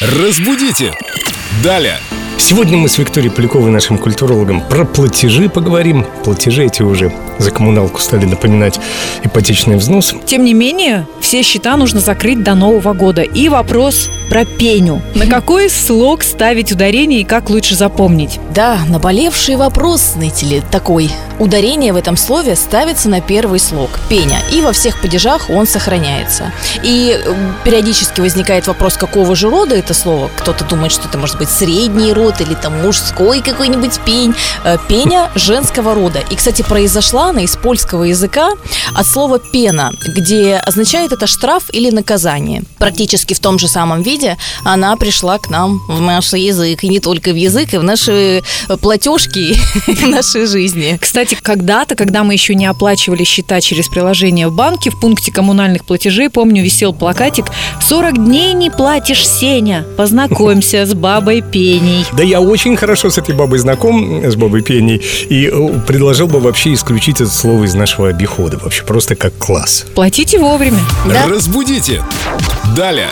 Разбудите! Далее! Сегодня мы с Викторией Поляковой, нашим культурологом, про платежи поговорим. Платежи эти уже за коммуналку стали напоминать ипотечный взнос. Тем не менее, все счета нужно закрыть до Нового года. И вопрос про пеню. На какой слог ставить ударение и как лучше запомнить? Да, наболевший вопрос, знаете ли, такой. Ударение в этом слове ставится на первый слог – пеня, и во всех падежах он сохраняется. И э, периодически возникает вопрос, какого же рода это слово. Кто-то думает, что это может быть средний род или там мужской какой-нибудь пень. Э, Пеня женского рода. И, кстати, произошла она из польского языка от слова «пена», где означает это штраф или наказание. Практически в том же самом виде она пришла к нам в наш язык, и не только в язык, и в наши платежки, в нашей жизни. Кстати, когда-то, когда мы еще не оплачивали счета через приложение в банке, в пункте коммунальных платежей, помню, висел плакатик «40 дней не платишь, Сеня, познакомься с бабой Пеней». Да я очень хорошо с этой бабой знаком, с бабой Пеней, и э, предложил бы вообще исключить это слово из нашего обихода. Вообще просто как класс. Платите вовремя. Да. Разбудите! Далее!